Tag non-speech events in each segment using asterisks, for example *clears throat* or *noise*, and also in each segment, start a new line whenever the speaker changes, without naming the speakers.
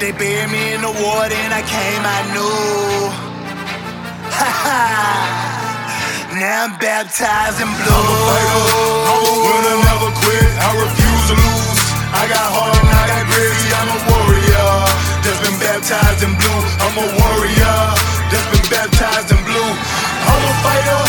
They buried me in the water and I came, I knew. Ha ha. Now I'm baptized in blue.
I'm a fighter, I'm a winner, never quit. I refuse to lose. I got heart and I got grit. I'm a warrior that's been baptized in blue. I'm a warrior that's been baptized in blue. I'm a fighter,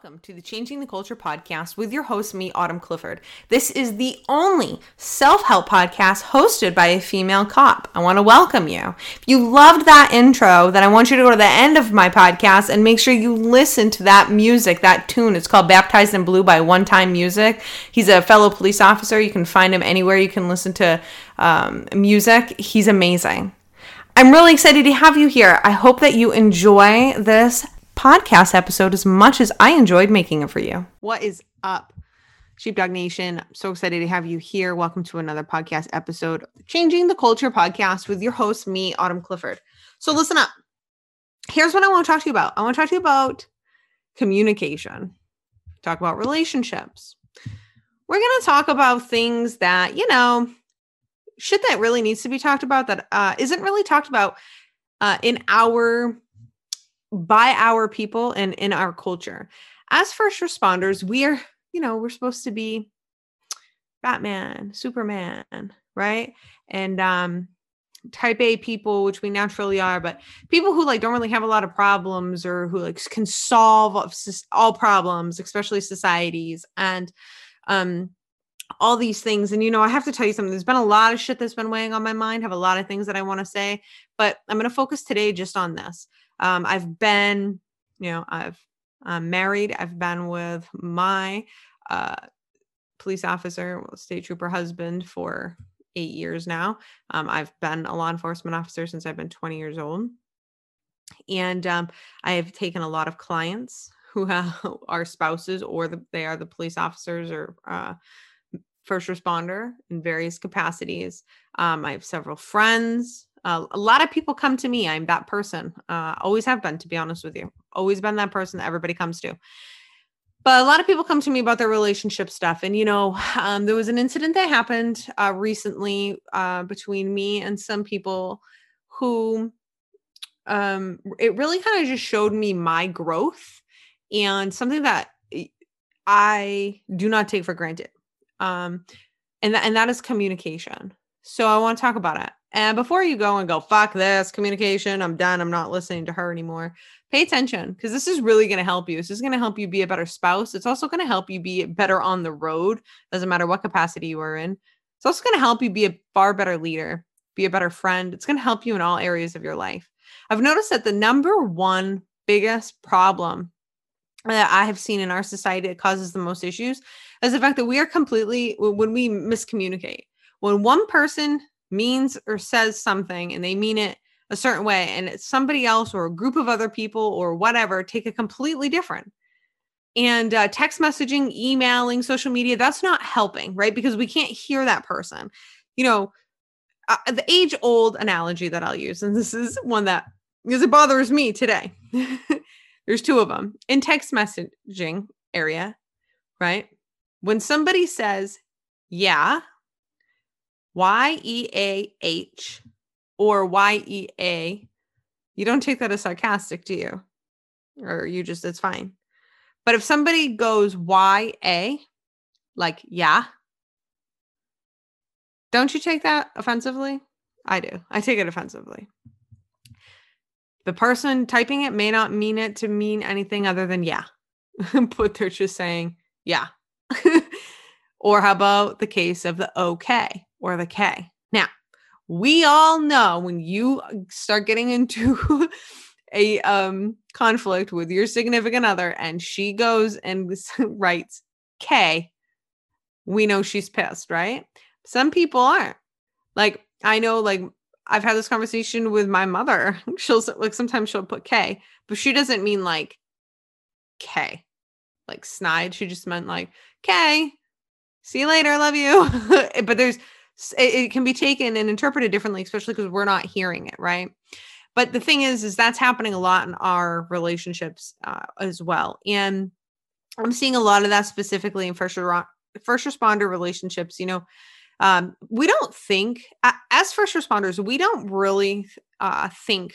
Welcome to the Changing the Culture podcast with your host, me, Autumn Clifford. This is the only self help podcast hosted by a female cop. I want to welcome you. If you loved that intro, then I want you to go to the end of my podcast and make sure you listen to that music, that tune. It's called Baptized in Blue by One Time Music. He's a fellow police officer. You can find him anywhere you can listen to um, music. He's amazing. I'm really excited to have you here. I hope that you enjoy this podcast episode as much as I enjoyed making it for you. What is up, Sheepdog Nation? I'm so excited to have you here. Welcome to another podcast episode, Changing the Culture podcast with your host, me, Autumn Clifford. So listen up. Here's what I want to talk to you about. I want to talk to you about communication, talk about relationships. We're going to talk about things that, you know, shit that really needs to be talked about that uh, not really talked about uh, in our by our people and in our culture. As first responders, we are, you know, we're supposed to be Batman, Superman, right? And um type A people, which we naturally are, but people who like don't really have a lot of problems or who like can solve all problems, especially societies and um all these things. And you know, I have to tell you something. There's been a lot of shit that's been weighing on my mind. have a lot of things that I want to say, but I'm going to focus today just on this. Um, I've been, you know, I've I'm married. I've been with my uh, police officer, state trooper husband for eight years now. Um, I've been a law enforcement officer since I've been 20 years old. And um, I have taken a lot of clients *laughs* who are spouses or the, they are the police officers or uh, first responder in various capacities. Um, I have several friends uh, a lot of people come to me. I'm that person. Uh, always have been, to be honest with you. Always been that person that everybody comes to. But a lot of people come to me about their relationship stuff. And, you know, *sighs* um, there was an incident that happened uh, recently uh, between me and some people who um, it really kind of just showed me my growth and something that I do not take for granted. Um, and, th- and that is communication. So I want to talk about it. And before you go and go, fuck this communication, I'm done. I'm not listening to her anymore. Pay attention because this is really going to help you. This is going to help you be a better spouse. It's also going to help you be better on the road. Doesn't matter what capacity you are in. It's also going to help you be a far better leader, be a better friend. It's going to help you in all areas of your life. I've noticed that the number one biggest problem that I have seen in our society that causes the most issues is the fact that we are completely, when we miscommunicate, when one person means or says something and they mean it a certain way and it's somebody else or a group of other people or whatever take a completely different. And uh, text messaging emailing social media that's not helping right? Because we can't hear that person. You know uh, the age old analogy that i'll use and this is one that because it bothers me today. *laughs* There's two of them in text messaging area right? When somebody says yeah Y E A H or Y E A, you don't take that as sarcastic, do you? Or you just, it's fine. But if somebody goes Y A, like, yeah, don't you take that offensively? I do. I take it offensively. The person typing it may not mean it to mean anything other than yeah, *laughs* but they're just saying yeah. *laughs* or how about the case of the okay? Or the K. Now, we all know when you start getting *laughs* into a um, conflict with your significant other and she goes and *laughs* writes K, we know she's pissed, right? Some people aren't. Like, I know, like, I've had this conversation with my mother. *laughs* She'll, like, sometimes she'll put K, but she doesn't mean like K, like snide. She just meant like, K, see you later, love you. but there's, it, can be taken and interpreted differently, especially because we're not hearing it, right? but the thing is is that's happening a lot in our relationships uh, as well and i'm seeing a lot of that specifically in first first responder relationships you know um, we don't think as first responders we don't really uh, think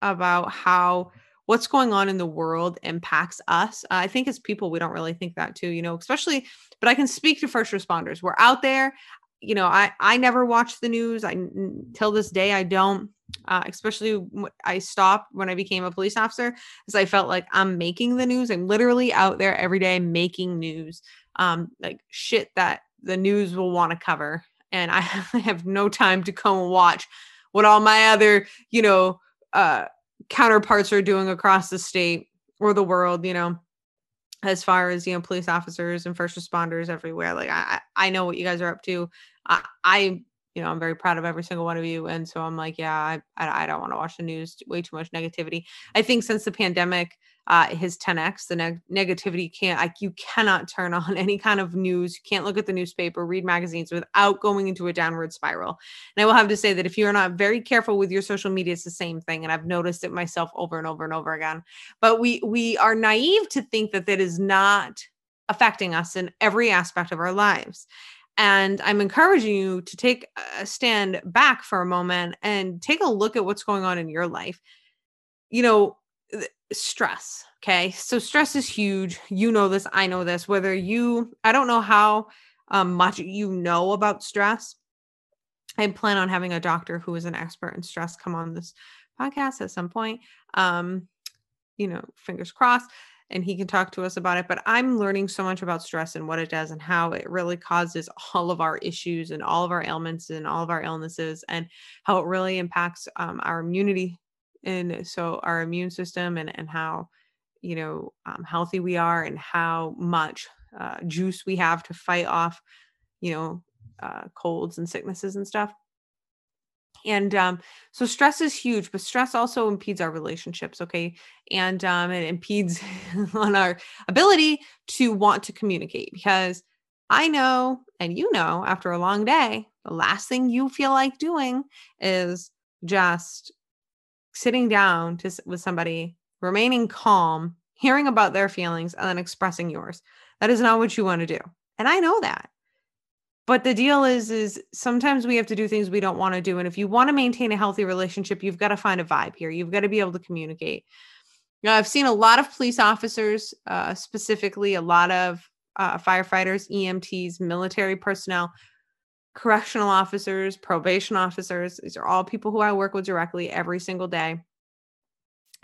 about how what's going on in the world impacts us. Uh, I think as people, we don't really think that too, you know, especially, but I can speak to first responders. We're out there. You know, I, I never watch the news. I till this day, I don't, uh, especially I stopped when I became a police officer because I felt like I'm making the news. I'm literally out there every day making news, um, like shit that the news will want to cover. And I *laughs* have no time to come and watch what all my other, you know, uh, counterparts are doing across the state or the world, you know, as far as, you know, police officers and first responders everywhere. Like I, I know what you guys are up to. I, I you know, I'm very proud of every single one of you. And so I'm like, yeah, I, I, I don't want to watch the news. Way too much negativity. I think since the pandemic, uh, his 10x, the neg- negativity can't, like, you cannot turn *laughs* on any kind of news. You can't look at the newspaper, read magazines without going into a downward spiral. And I will have to say that if you're not very careful with your social media, it's the same thing. And I've noticed it myself over and over and over again. But we, we are naive to think that that is not affecting us in every aspect of our lives. And I'm encouraging you to take a stand back for a moment and take a look at what's going on in your life. You know, stress. Okay. So stress is huge. You know this. I know this. Whether you, I don't know how um, much you know about stress. I plan on having a doctor who is an expert in stress come on this podcast at some point. Um, you know, fingers crossed and he can talk to us about it. But I'm learning so much about stress and what it does and how it really causes *laughs* all of our issues and all of our ailments and all of our illnesses and how it really impacts um, our immunity and so our immune system and and how you know um, healthy we are and how much uh, juice we have to fight off you know uh, colds and sicknesses and stuff and um, so stress is huge, but stress also impedes our relationships, okay? And um, it impedes *laughs* on our ability to want to communicate because I know, and you know, after a long day, the last thing you feel like doing is just sitting down to, with somebody, remaining calm, hearing about their feelings, and then expressing yours. That is not what you want to do. And I know that but the deal is is sometimes we have to do things we don't want to do and if you want to maintain a healthy relationship you've got to find a vibe here. You've got to be able to communicate. I've seen a lot of police officers uh, specifically a lot of uh, firefighters emts military personnel correctional officers probation officers these are all people who i work with directly every single day.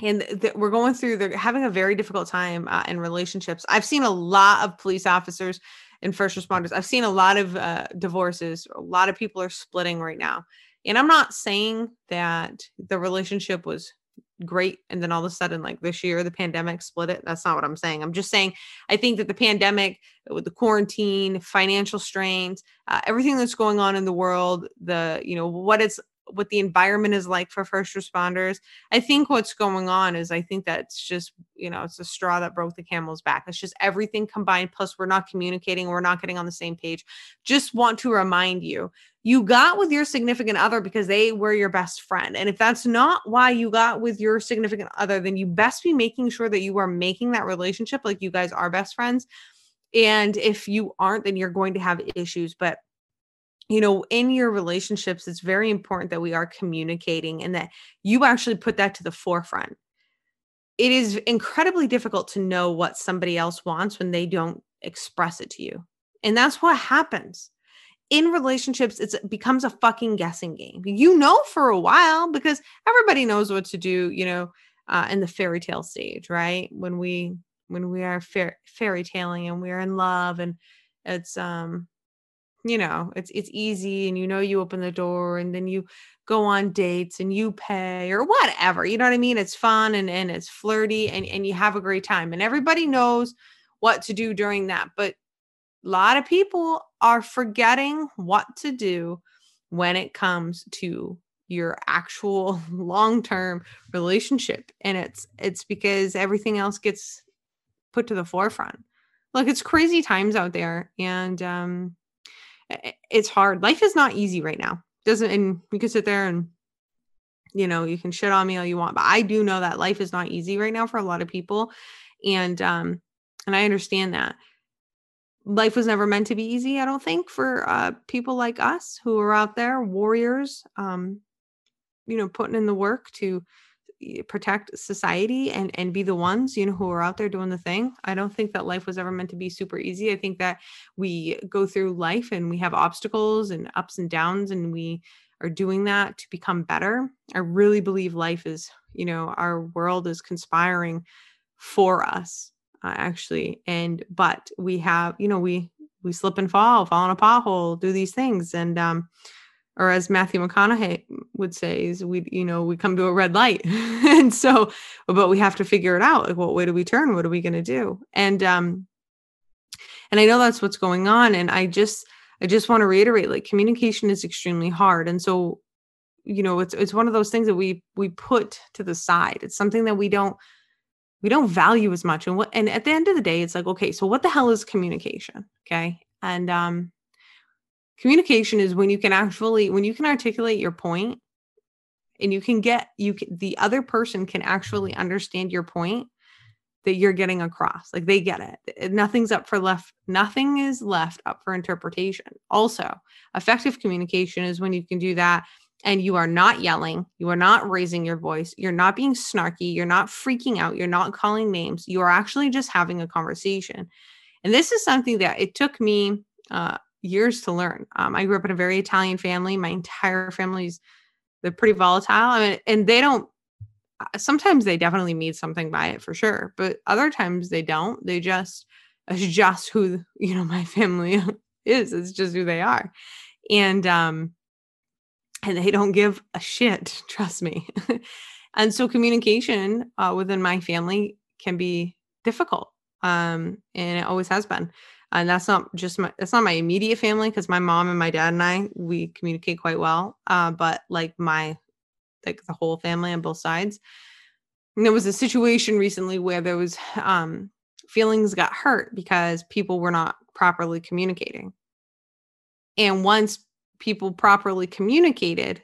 And th- we're going through they're having a very difficult time uh, in relationships. I've seen a lot of police officers and first responders. I've seen a lot of uh, divorces. A lot of people are splitting right now. And I'm not saying that the relationship was great and then all of a sudden like this year the pandemic split it that's not what i'm saying i'm just saying i think that the pandemic with the quarantine financial strains uh, everything that's going on in the world the you know what it's what the environment is like for first responders. I think what's going on is I think that's just, you know, it's a straw that broke the camel's back. It's just everything combined. Plus, we're not communicating, we're not getting on the same page. Just want to remind you you got with your significant other because they were your best friend. And if that's not why you got with your significant other, then you best be making sure that you are making that relationship like you guys are best friends. And if you aren't, then you're going to have issues. But you know, in your relationships, it's very important that we are communicating and that you actually put that to the forefront. It is incredibly difficult to know what somebody else wants when they don't express it to you. And that's what happens. In relationships, it becomes a fucking guessing game. You know for a while because everybody knows what to do, you know, uh, in the fairy tale stage, right? When we when we are fair, fairy tailing and we're in love and it's um you know it's it's easy and you know you open the door and then you go on dates and you pay or whatever you know what i mean? It's fun and and it's flirty and and you have a great time and everybody knows what to do during that but a lot of people are forgetting what to do when it comes to your actual *laughs* long-term relationship and it's it's because everything else gets put to the forefront. Look it's crazy times out there and um it's hard. Life is not easy right now. Doesn't and you can sit there and you know, you can shit on me all you want, but I do know that life is not easy right now for a lot of people. And um and I understand that. Life was never meant to be easy, I don't think, for uh people like us who are out there, warriors, um, you know, putting in the work to protect society and and be the ones you know who are out there doing the thing. I don't think that life was ever meant to be super easy. I think that we go through life and we have obstacles and ups and downs and we are doing that to become better. I really believe life is you know our world is conspiring for us uh, actually. And but we have you know we we slip and fall fall in a pothole do these things. And um or as Matthew McConaughey would say, is we, you know, we come to a red light. *laughs* and so, but we have to figure it out. Like, what way do we turn? What are we going to do? And, um, and I know that's what's going on. And I just, I just want to reiterate, like communication is extremely hard. And so, you know, it's, it's one of those things that we, we put to the side. It's something that we don't, we don't value as much. And what, and at the end of the day, it's like, okay, so what the hell is communication? Okay. And, um, communication is when you can actually when you can articulate your point and you can get you can, the other person can actually understand your point that you're getting across like they get it. Nothing's up for left nothing is left up for interpretation. Also effective communication is when you can do that and you are not yelling you are not raising your voice you're not being snarky you're not freaking out you're not calling names you are actually just having a conversation. And this is something that it took me uh, years to learn. Um, I grew up in a very Italian family. My entire family's they're pretty volatile. I mean, and they don't. Uh, sometimes they definitely mean something by it for sure, but other times they don't. They just it's just who you know *laughs* my family is. It's just who they are, and um, and they don't give a shit. *laughs* Trust me. *laughs* and so communication uh, within my family can be difficult, um, and it always has been and that's not just my that's not my immediate family because my mom and my dad and I we communicate quite well. Uh, but like my like the whole family on both sides. And there was a situation recently where there was um, feelings got hurt because people were not properly communicating. And once people properly communicated,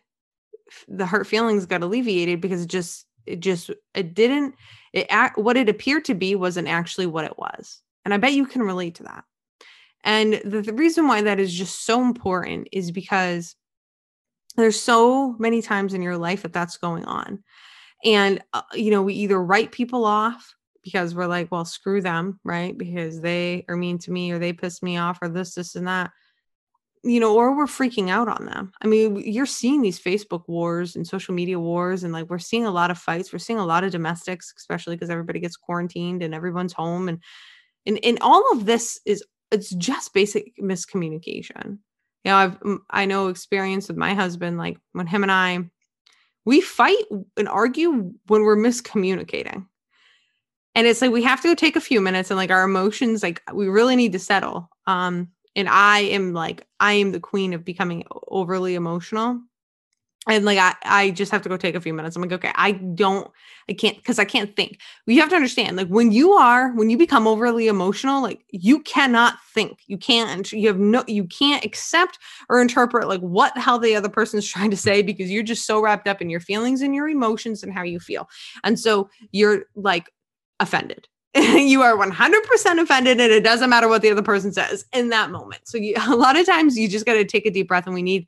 the hurt feelings got alleviated because it just it just it didn't it act what it appeared to be wasn't actually what it was. And I bet you can relate to that. And the, the reason why that is just so important is because there's so many times in your life that that's going on. And, uh, you know, we either write people off because we're like, well, screw them, right? Because they are mean to me or they piss me off or this, this, and that, you know, or we're freaking out on them. I mean, you're seeing these Facebook wars and social media wars, and like we're seeing a lot of fights. We're seeing a lot of domestics, especially because everybody gets quarantined and everyone's home. And, and, and all of this is it's just basic miscommunication. You know, I've I know experience with my husband, like when him and I we fight and argue when we're miscommunicating. And it's like we have to take a few minutes and like our emotions, like we really need to settle. Um, and I am like, I am the queen of becoming overly emotional and like I, I just have to go take a few minutes. I'm like okay i don't i can't because i can't think. You have to understand like when you are when you become overly emotional like you cannot think. You can't. You have no you can't accept or interpret like what the hell the other person's *laughs* trying to say because you're just so wrapped up in your feelings and your emotions and how you feel. And so you're like offended. *laughs* You are 100% offended and it doesn't matter what the other person says in that moment. So you, *laughs* a lot of times you just got to take a deep breath and we need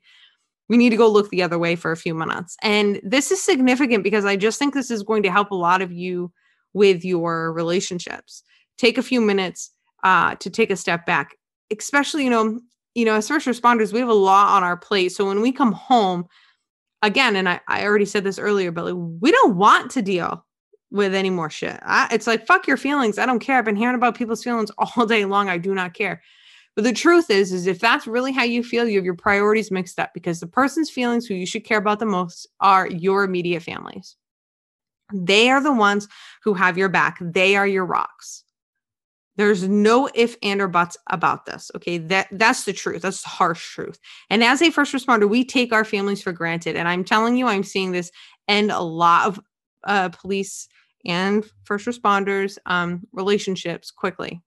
we need to go look the other way for a few minutes. And this is significant because I just think this is going to help a lot of you with your relationships. Take a few minutes uh, to take a step back, especially, you know, you know, as first responders, we have a lot on our plate. So when we come home, again, and I, I already said this earlier, but like, we don't want to deal with any more shit. I, it's like, fuck your feelings. I don't care. I've been hearing about people's feelings *laughs* all day long. I do not care. But the truth is, is if that's really how you feel, you have your priorities mixed up because the person's feelings who you should care about the most are your immediate families. They are the ones who have your back. They are your rocks. There's no if and or buts about this. Okay. That that's the truth. That's the harsh truth. And as a first responder, we take our families for granted. And I'm telling you, I'm seeing this end a lot of uh, police and first responders um, relationships quickly.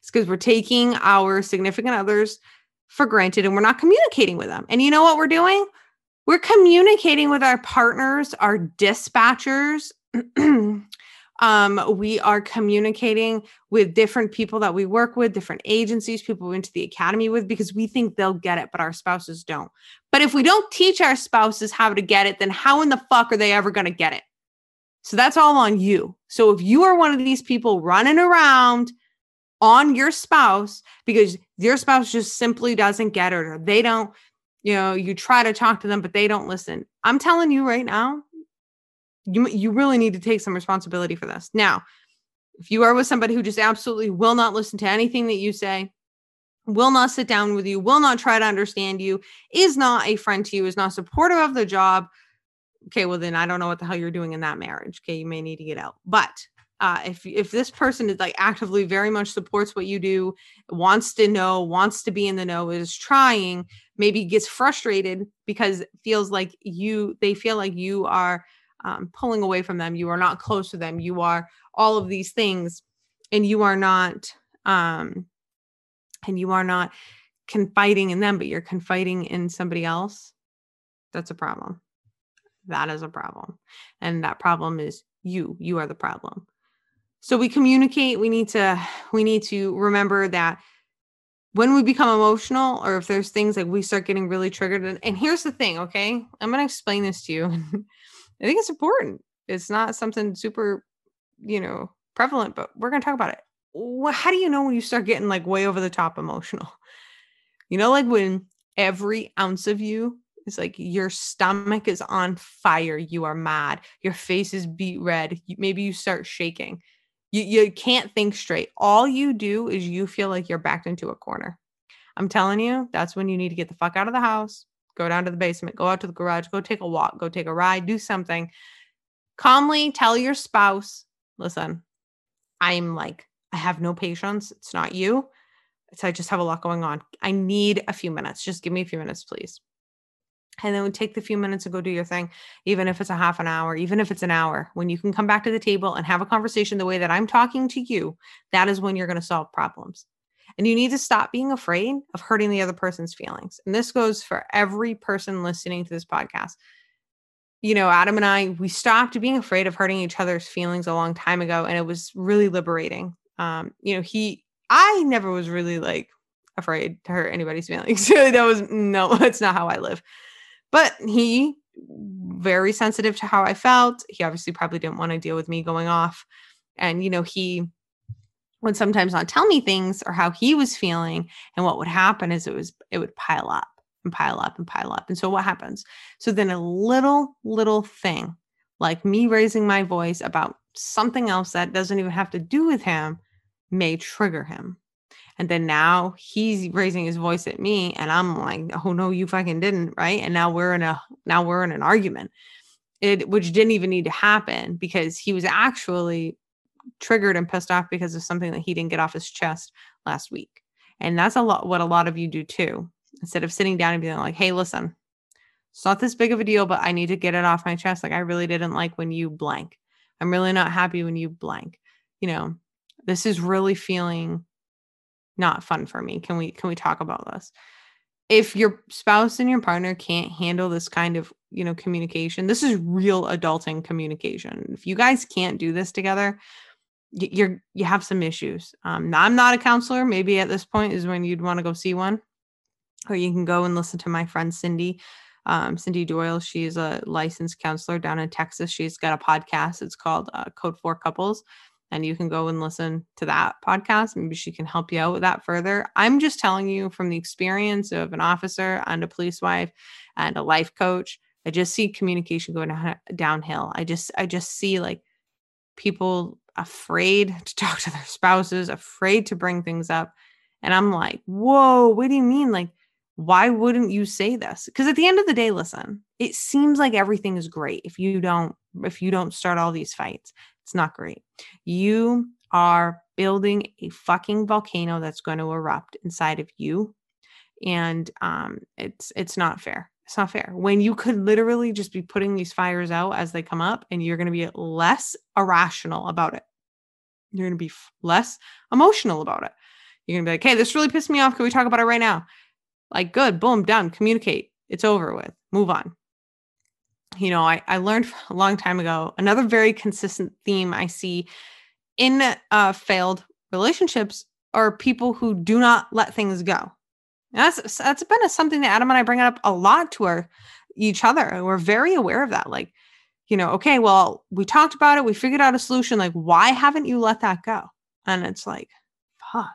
It's because we're taking our significant others for granted and we're not communicating with them. And you know what we're doing? we're communicating with our partners, our dispatchers. *clears throat* um, we are communicating with different people that we work with, different agencies, people we went to the academy with, because we think they'll get it, but our spouses don't. But if we don't teach our spouses how to get it, then how in the fuck are they ever going to get it? So that's all on you. So if you are one of these people running around on your spouse because your spouse just simply doesn't get it or they don't, you know, you try to talk to them, but they don't listen. I'm telling you right now, you, you really need to take some responsibility for this. Now, if you are with somebody who just absolutely will not listen to anything that you say, will not sit down with you, will not try to understand you, is not a friend to you, is not supportive of the job, okay, well then I don't know what the hell you're doing in that marriage. Okay, you may need to get out. But uh, if if this person is like actively very much supports what you do, wants to know, wants to be in the know, is trying, maybe gets frustrated because feels like you they feel like you are um, pulling away from them, you are not close to them, you are all of these things, and you are not um, and you are not confiding in them, but you're confiding in somebody else. That's a problem. That is a problem, and that problem is you. You are the problem so we communicate we need to we need to remember that when we become emotional or if there's things like we start getting really triggered and, and here's the thing okay? I'm going to explain this to you. *laughs* I think it's important. It's not something super you know prevalent but we're going to talk about it. Well, how do you know when you start getting like way over the top emotional? You know like when every ounce of you is like your stomach is on fire you are mad your face is beat red maybe you start shaking you, you can't think straight. All you do is you feel like you're backed into a corner. I'm telling you, that's when you need to get the fuck out of the house, go down to the basement, go out to the garage, go take a walk, go take a ride, do something. Calmly tell your spouse, listen, I'm like, I have no patience. It's not you. I just have a lot going on. I need a few minutes. Just give me a few minutes, please and then take the few minutes to go do your thing even if it's a half an hour even if it's an hour. When you can come back to the table and have a conversation the way that i'm talking to you that is when you're going to solve problems. And you need to stop being afraid of hurting the other person's feelings. And this goes for every person listening to this podcast. You know adam and i we stopped being afraid of hurting each other's feelings a long time ago and it was really liberating. Um you know he i never was really like afraid to hurt anybody's *laughs* feelings. That was no *laughs* that's not how i live but he very sensitive to how I felt. He obviously probably didn't want to deal with me going off. And you know, he would sometimes not tell me things or how he was feeling. And what would happen is it was it would pile up and pile up and pile up. And so what happens? So then a little, little thing like me raising my voice about something else that doesn't even have to do with him may trigger him. And then now he's raising his voice at me and I'm like, "Oh no, you fucking didn't." Right? And now we're in a now we're in an argument. It which didn't even need to happen because he was actually triggered and pissed off because of something that he didn't get off his chest last week. And that's a lot what a lot of you do too. Instead of sitting down and being like, "Hey, listen. It's not this big of a deal, but I need to get it off my chest. Like I really didn't like when you blank. I'm really not happy when you blank. You know, this is really feeling not fun for me. Can we can we talk about this? If your spouse and your partner can't handle this kind of, you know, communication, this is real adulting communication. If you guys can't do this together, you're you have some issues. Um, I'm not a counselor. Maybe at this point is when you'd want to go see one, or you can go and listen to my friend Cindy. Um, Cindy Doyle, she's a licensed counselor down in Texas. She's got a podcast. It's called uh, Code for Couples and you can go and listen to that podcast. Maybe she can help you out with that further. I'm just telling you from the experience of an officer and a police wife and a life coach. I just see communication going downhill. I just I just see like people afraid to *laughs* talk to their spouses, afraid to bring things up. And I'm like, whoa, what do you mean? Like, why wouldn't you say this? Because at the end of the day, listen, it seems like everything is great if you don't if you don't start all these fights. It's not great. You are building a fucking volcano that's going to erupt inside of you. And um, it's it's not fair. It's not fair. When you could literally just be putting these fires out as they come up and you're going to be less irrational about it. You're going to be less emotional about it. You're going to be like, hey, this really pissed me off. Can we talk about it right now? Like, good, boom, done, communicate. It's over with. Move on. You know, I, I learned *laughs* a long time ago another very consistent theme I see in uh, failed relationships are people who do not let things go. That's that's been a, something that Adam and I bring up a lot to our each other, we're very aware of that. Like, you know, okay, well, we talked about it, we figured out a solution. Like, why haven't you let that go? And it's like, fuck.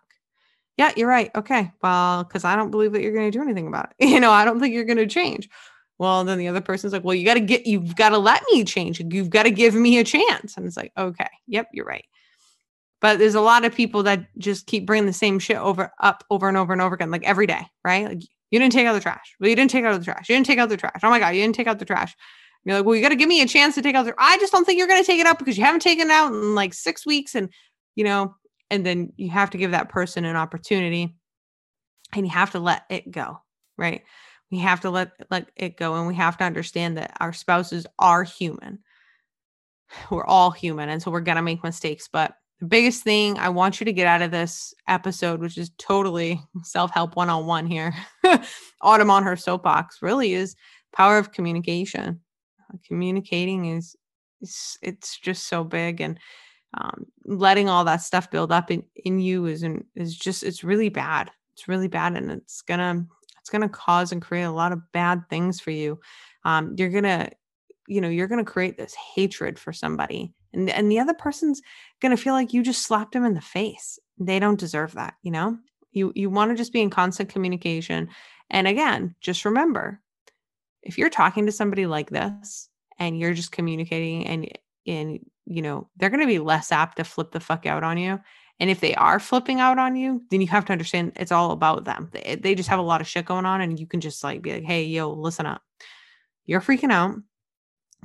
Yeah, you're right. Okay, well, because I don't believe that you're going to do anything about it. *laughs* You know, I don't think you're going to change. Well, then the other person's like, well, you got to get, you've got to let me change. You've got to give me a chance. And it's like, okay, yep, you're right. But there's a lot of people that just keep bringing the same shit over, up, over and over and over again, like every day, right? Like you didn't take out the trash. Well, you didn't take out the trash. You didn't take out the trash. Oh my God, you didn't take out the trash. You're like, well, you got to give me a chance to take out the. I just don't think you're going to take it out because you haven't taken it out in like six weeks, and you know, and then you have to give that person an opportunity, and you have to let it go, right? We have to let let it go, and we have to understand that our spouses are human. *sighs* We're all human, and so we're gonna make mistakes. But the biggest thing I want you to get out of this episode, which is totally *laughs* self help one on one here, *laughs* Autumn on her soapbox, really is power of communication. Communicating is, is it's just so big, and um, letting all that stuff build up in, in you is is just it's really bad. It's really bad, and it's gonna it's gonna cause and create a lot of bad things for you. Um, you're gonna you know you're gonna create this hatred for somebody, and and the other person's gonna feel like you just slapped them in the face. They don't deserve that. You know, you you want to just be in constant communication. And again, just remember, if you're talking to somebody like this and you're just communicating and and you know, they're going to be less apt to flip the fuck out on you. And if they are flipping out on you, then you have to understand it's all about them. They, they just have a lot of shit going on, and you can just like be like, hey, yo, listen up. You're freaking out.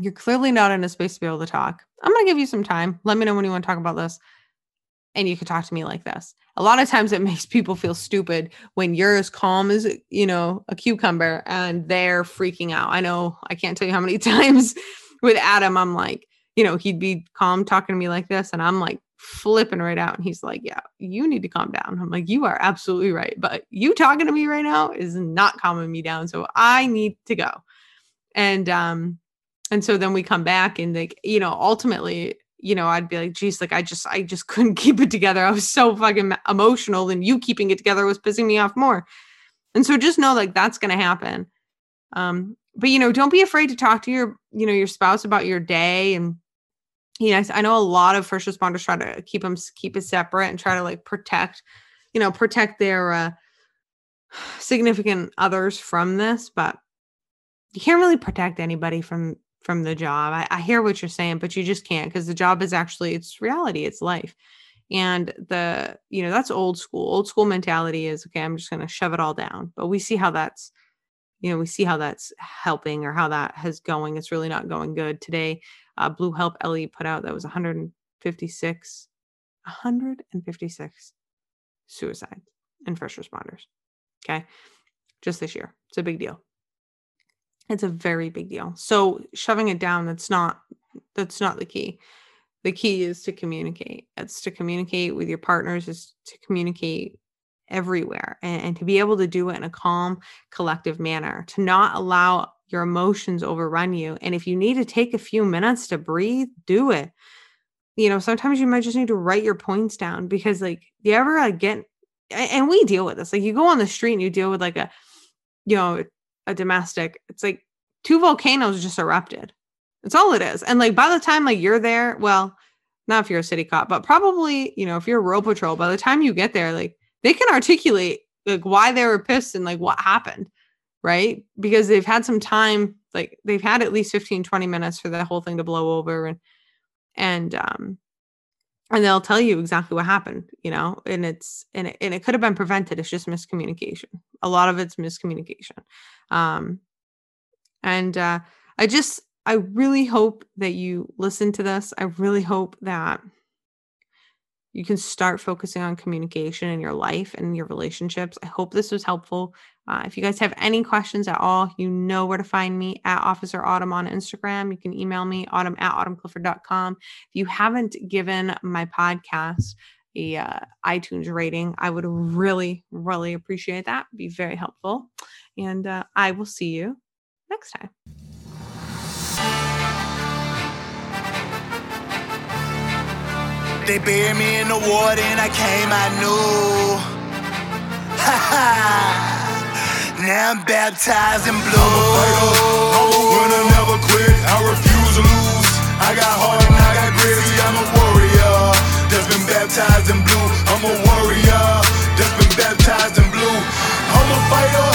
You're clearly not in a space to be able to talk. I'm going to give you some time. Let me know when you want to talk about this. And you can talk to me like this. A lot of times it *laughs* makes people feel stupid when you're as calm as, you know, a cucumber and they're freaking out. I know I can't tell you how many *laughs* times with Adam, I'm like, you know, he'd be calm talking to me like this. And I'm like flipping right out. And he's like, Yeah, you need to calm down. I'm like, You are absolutely right. But you talking to me right now is not calming me down. So I need to go. And, um, and so then we come back and like, you know, ultimately, you know, I'd be like, geez, like I just, I just *laughs* couldn't keep it together. I was so fucking emotional and you keeping it together was pissing me off more. And so just know like that's going to happen. Um, but you know, don't be afraid to talk to your, you know, your spouse about your day and you know, I know a lot of first responders try to keep them keep it separate and try to like protect, you know, protect their uh, *sighs* significant others from this, but you can't really protect anybody from from the job. I, I hear what you're saying, but you just can't because the job is actually it's reality, it's life. And the, you know, that's old school. Old school mentality is okay, I'm just gonna shove it all down. But we see how that's you know, we see how that's helping or how that has going. It's really not going good. Today, uh, Blue Help Ellie put out that was 156, 156 suicides in first responders. Okay. Just this year. It's a big deal. It's a very big deal. So shoving it down, that's not that's not the key. The key is to communicate. It's to communicate with your partners, is to communicate everywhere and, and to be able to do it in a calm, collective manner, to not allow your emotions overrun you. And if you need to take a few minutes to breathe, do it. You know, sometimes you might just need to write your points down because, like, you ever like, get, and we deal with this. Like, you go on the street and you deal with like a, you know, a domestic, it's like two volcanoes just erupted. That's all it is. And like, by the time like you're there, well, not if you're a city cop, but probably, you know, if you're a road patrol, by the time you get there, like, they can articulate like why they were pissed and like what happened right? Because they've had some time like they've had at least 15 20 minutes for the whole thing to blow over and and um and they'll tell you exactly what happened you know? And it's and it, and it could have been prevented. It's just miscommunication. A lot of it's miscommunication. Um and uh i just i really hope that you listen to this. I really hope that you can start focusing on communication in your life and your relationships. I hope this was helpful. Uh, if you guys have any questions at all, you know where to find me at Officer Autumn on Instagram. You can email me, autumn at autumnclifford.com. If you haven't given my podcast a uh, iTunes rating, I would really, really appreciate that. It'd be very helpful. And uh, I will see you next time.
They buried me in the water and I came, I knew. Ha. Now I'm baptized in blue.
I'm a fighter, I'm a winner, never quit. I refuse to lose. I got heart and I got grit. See, I'm a warrior that's been baptized in blue. I'm a warrior that's been baptized in blue. I'm a fighter,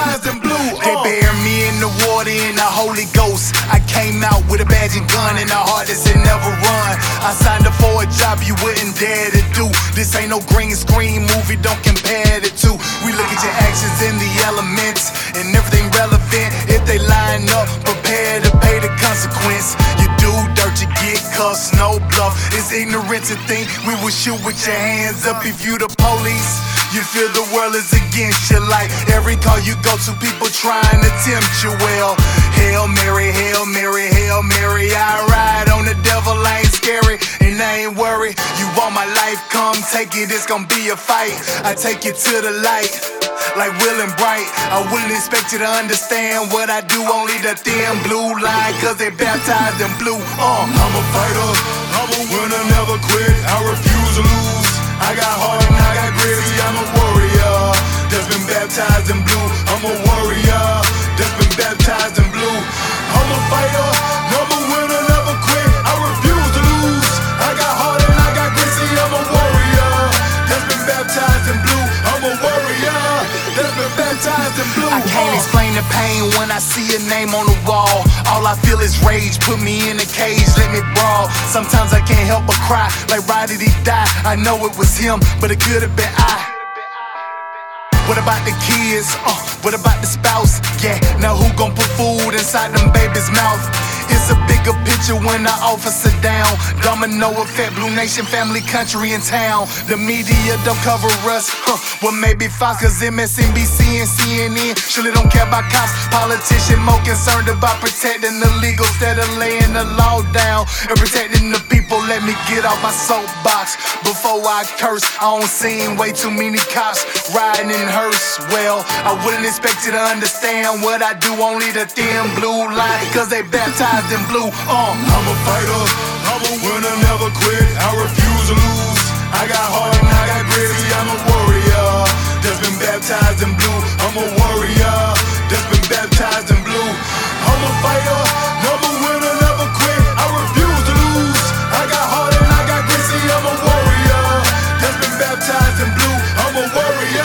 blue.
They
Uh.
buried me in the water in the Holy Ghost. I came out with a badge and gun and a heart that said never run. I signed up for a job you wouldn't dare to do. This ain't no green screen movie, don't compare the two. We look at your actions in the elements and everything relevant. If they line up, prepare to pay the consequence. You do dirt, you get cussed, no bluff. It's ignorant to think we will shoot with your hands up if you the police. You feel the world is against you like every call you go to, people trying to tempt you. Well, Hail Mary, Hail Mary, Hail Mary. I ride on the devil, I ain't scary, and I ain't worried. You want my life, come take it, it's gonna be a fight. I take you to the light. Like Will and Bright, I wouldn't expect you to understand what I do. Only the thin blue line, cause they baptized in blue. Uh,
I'm a fighter, I'm a winner, never quit. I refuse to lose. I got heart and I got grit. I'm a been baptized in blue. I'm a warrior that's been baptized in blue. I'm a fighter, never winner, never quit. I refuse to lose. I got heart and I got grit. I'm a warrior that's been baptized in blue. I'm a warrior that's been baptized in blue.
I can't explain the pain when I see a name on the wall. All I feel is rage. Put me in a cage, let me brawl. Sometimes I can't help but cry. Like, why did he die? I know it was him, but it could have been I. What about the kids? Uh, what about the spouse? Yeah, now who gon' put food inside them babies' mouth? It's a bigger picture when the officer down. Domino effect, Blue Nation, family, country, and town. The media don't cover us. Huh. Well, maybe Fox, cause MSNBC and CNN surely don't care about cops. Politician more concerned about protecting the legal instead of laying the law down and protecting the people. Let me get off my soapbox before I curse. I don't seen way too many cops riding in hearse. Well, I wouldn't expect you to understand what I do. Only the thin blue line, cause they baptized in blue. Uh.
I'm a fighter, I'm a winner, never quit. I refuse to lose. I got heart and I got grit. See, I'm a warrior that's been baptized in blue. I'm a warrior that's been baptized in blue. I'm a fighter, never winner, never quit. I refuse to lose. I got heart and I got. I'm a warrior been baptized in blue. I'm a warrior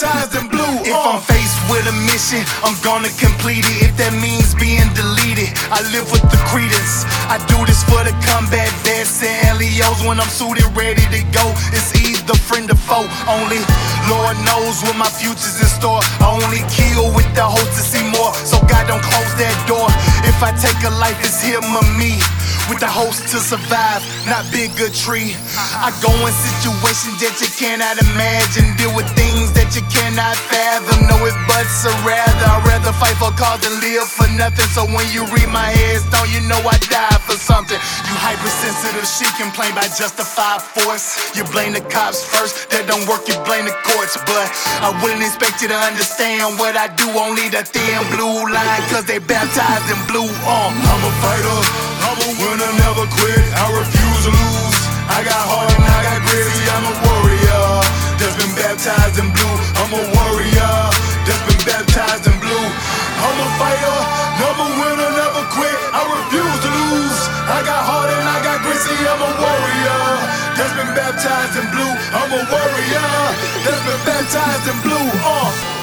baptized in blue.
If uh. I'm faced with a mission, I'm gonna complete it. If that means being deleted, I live with the credence. I do this for the combat vets and LEOs when I'm suited, ready to go. It's either friend or foe. Only Lord knows what my future's in store. I only kill with the hope to see more. So God don't close that door. If I take a life, it's him or me. With the host to survive, not big a tree. I go in situations that you cannot imagine. Deal with things that you cannot fathom. No if buts or rather. I'd rather fight for cause than live for nothing. So when you read my headstone, you know I died for something. You hypersensitive, she complain by justified force. You blame the cops first, that don't work, you blame the courts. But I wouldn't expect you to understand what I do. Only the thin blue line, cause they baptized in blue. Uh.
I'm a fighter, I'm a winner, never quit. I refuse to lose. I got heart and I got grit. I'm a warrior that's been baptized in blue. I'm a warrior that's been baptized in blue. I'm a fighter, never winner, never quit. I refuse to lose. I got heart and I got grit. I'm a warrior that's been baptized in blue. I'm a warrior that's been baptized in blue. Uh.